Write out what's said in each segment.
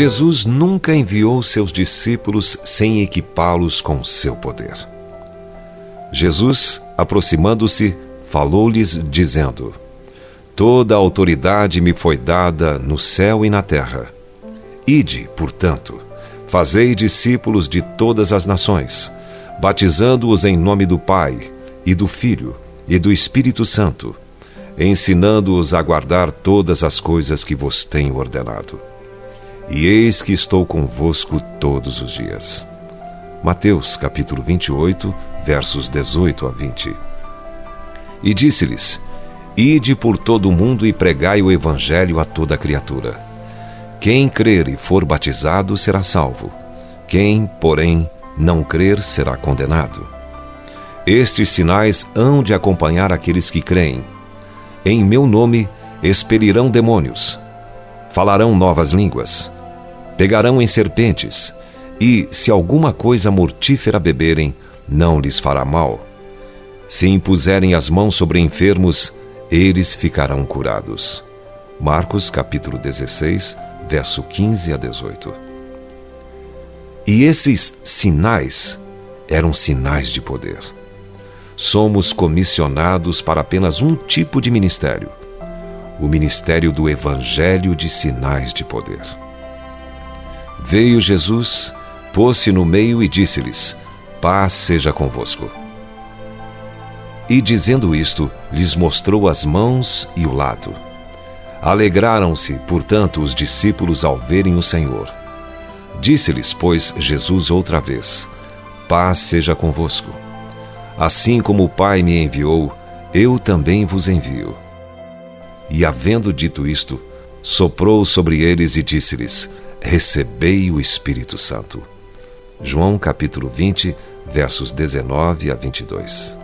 Jesus nunca enviou seus discípulos sem equipá-los com seu poder. Jesus, aproximando-se, falou-lhes, dizendo: Toda a autoridade me foi dada no céu e na terra. Ide, portanto, fazei discípulos de todas as nações, batizando-os em nome do Pai, e do Filho, e do Espírito Santo, ensinando-os a guardar todas as coisas que vos tenho ordenado e eis que estou convosco todos os dias. Mateus capítulo 28, versos 18 a 20. E disse-lhes: Ide por todo o mundo e pregai o evangelho a toda criatura. Quem crer e for batizado será salvo. Quem, porém, não crer será condenado. Estes sinais hão de acompanhar aqueles que creem. Em meu nome expelirão demônios, falarão novas línguas pegarão em serpentes, e, se alguma coisa mortífera beberem, não lhes fará mal. Se impuserem as mãos sobre enfermos, eles ficarão curados. Marcos capítulo 16, verso 15 a 18. E esses sinais eram sinais de poder. Somos comissionados para apenas um tipo de ministério: o ministério do Evangelho de Sinais de Poder. Veio Jesus, pôs-se no meio e disse-lhes: Paz seja convosco. E dizendo isto, lhes mostrou as mãos e o lado. Alegraram-se, portanto, os discípulos ao verem o Senhor. Disse-lhes, pois, Jesus outra vez: Paz seja convosco. Assim como o Pai me enviou, eu também vos envio. E havendo dito isto, soprou sobre eles e disse-lhes: recebei o Espírito Santo. João capítulo 20, versos 19 a 22.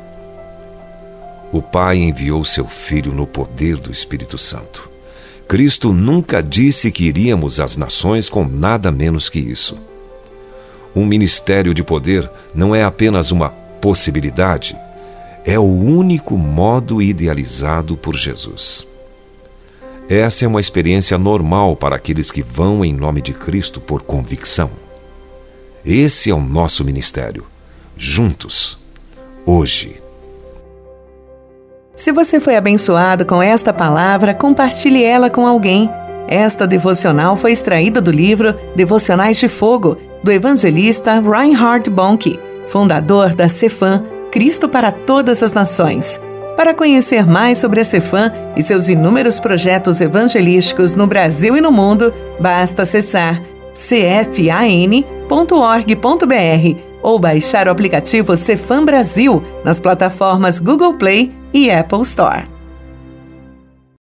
O Pai enviou seu Filho no poder do Espírito Santo. Cristo nunca disse que iríamos às nações com nada menos que isso. Um ministério de poder não é apenas uma possibilidade, é o único modo idealizado por Jesus. Essa é uma experiência normal para aqueles que vão em nome de Cristo por convicção. Esse é o nosso ministério. Juntos, hoje. Se você foi abençoado com esta palavra, compartilhe ela com alguém. Esta devocional foi extraída do livro Devocionais de Fogo, do evangelista Reinhard Bonnke, fundador da Cefam Cristo para Todas as Nações. Para conhecer mais sobre a Cefam e seus inúmeros projetos evangelísticos no Brasil e no mundo, basta acessar cfan.org.br ou baixar o aplicativo Cefam Brasil nas plataformas Google Play e Apple Store.